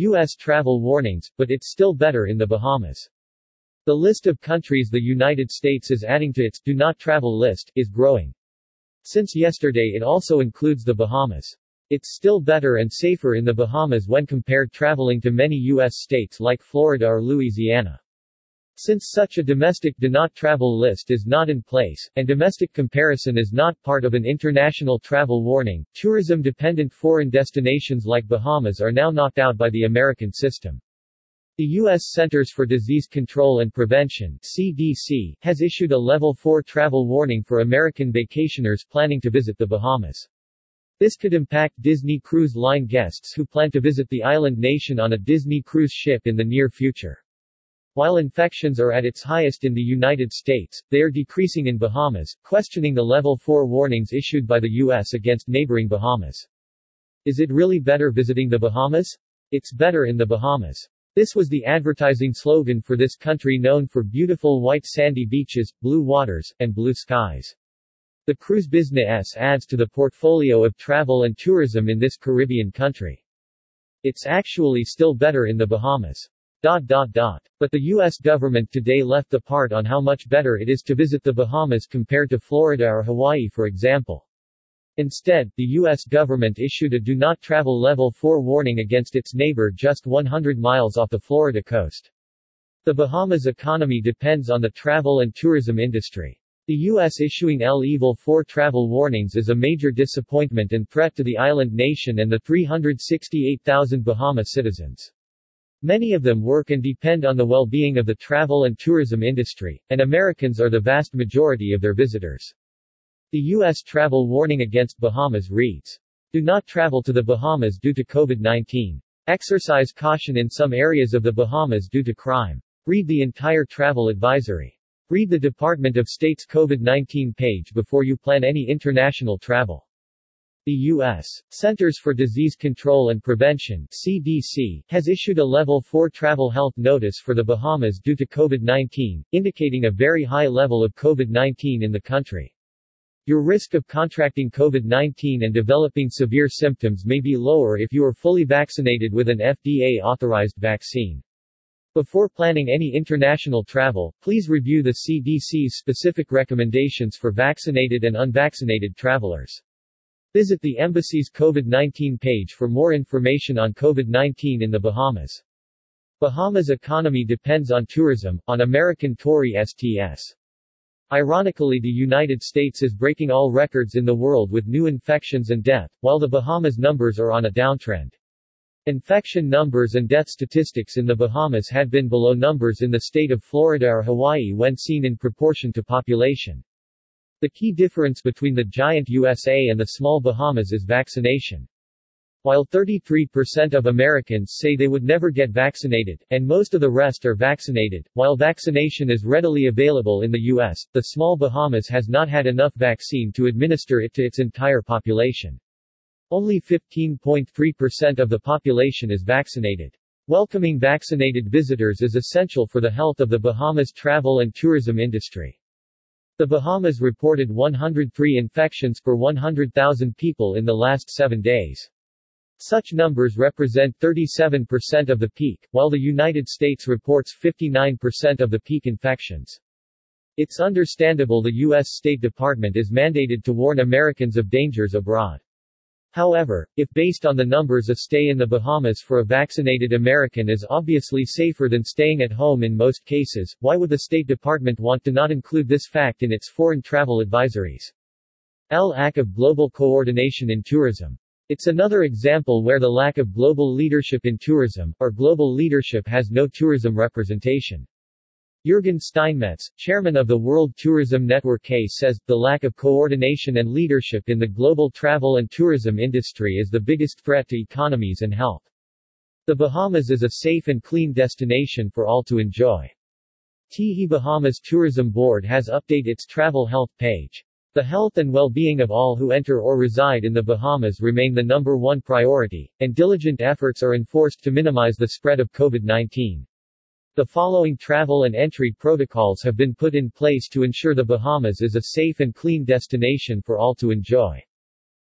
U.S. travel warnings, but it's still better in the Bahamas. The list of countries the United States is adding to its do not travel list is growing. Since yesterday it also includes the Bahamas. It's still better and safer in the Bahamas when compared traveling to many U.S. states like Florida or Louisiana. Since such a domestic do not travel list is not in place, and domestic comparison is not part of an international travel warning, tourism-dependent foreign destinations like Bahamas are now knocked out by the American system. The U.S. Centers for Disease Control and Prevention CDC, has issued a Level 4 travel warning for American vacationers planning to visit the Bahamas. This could impact Disney Cruise Line guests who plan to visit the island nation on a Disney cruise ship in the near future. While infections are at its highest in the United States, they are decreasing in Bahamas, questioning the Level 4 warnings issued by the U.S. against neighboring Bahamas. Is it really better visiting the Bahamas? It's better in the Bahamas. This was the advertising slogan for this country known for beautiful white sandy beaches, blue waters, and blue skies. The cruise business adds to the portfolio of travel and tourism in this Caribbean country. It's actually still better in the Bahamas. Dot dot dot. But the U.S. government today left the part on how much better it is to visit the Bahamas compared to Florida or Hawaii for example. Instead, the U.S. government issued a do not travel level 4 warning against its neighbor just 100 miles off the Florida coast. The Bahamas economy depends on the travel and tourism industry. The U.S. issuing Level 4 travel warnings is a major disappointment and threat to the island nation and the 368,000 Bahama citizens. Many of them work and depend on the well-being of the travel and tourism industry, and Americans are the vast majority of their visitors. The U.S. travel warning against Bahamas reads, Do not travel to the Bahamas due to COVID-19. Exercise caution in some areas of the Bahamas due to crime. Read the entire travel advisory. Read the Department of State's COVID-19 page before you plan any international travel. The U.S. Centers for Disease Control and Prevention CDC, has issued a Level 4 travel health notice for the Bahamas due to COVID-19, indicating a very high level of COVID-19 in the country. Your risk of contracting COVID-19 and developing severe symptoms may be lower if you are fully vaccinated with an FDA-authorized vaccine. Before planning any international travel, please review the CDC's specific recommendations for vaccinated and unvaccinated travelers. Visit the embassy's COVID-19 page for more information on COVID-19 in the Bahamas. Bahamas economy depends on tourism, on American Tory STS. Ironically the United States is breaking all records in the world with new infections and death, while the Bahamas numbers are on a downtrend. Infection numbers and death statistics in the Bahamas had been below numbers in the state of Florida or Hawaii when seen in proportion to population. The key difference between the giant USA and the small Bahamas is vaccination. While 33% of Americans say they would never get vaccinated, and most of the rest are vaccinated, while vaccination is readily available in the U.S., the small Bahamas has not had enough vaccine to administer it to its entire population. Only 15.3% of the population is vaccinated. Welcoming vaccinated visitors is essential for the health of the Bahamas travel and tourism industry. The Bahamas reported 103 infections per 100,000 people in the last seven days. Such numbers represent 37% of the peak, while the United States reports 59% of the peak infections. It's understandable the U.S. State Department is mandated to warn Americans of dangers abroad. However, if based on the numbers a stay in the Bahamas for a vaccinated American is obviously safer than staying at home in most cases, why would the State Department want to not include this fact in its foreign travel advisories? L. Lack of global coordination in tourism. It's another example where the lack of global leadership in tourism, or global leadership has no tourism representation. Jürgen Steinmetz, chairman of the World Tourism Network K says, the lack of coordination and leadership in the global travel and tourism industry is the biggest threat to economies and health. The Bahamas is a safe and clean destination for all to enjoy. TE Bahamas Tourism Board has updated its travel health page. The health and well-being of all who enter or reside in the Bahamas remain the number one priority, and diligent efforts are enforced to minimize the spread of COVID-19. The following travel and entry protocols have been put in place to ensure the Bahamas is a safe and clean destination for all to enjoy.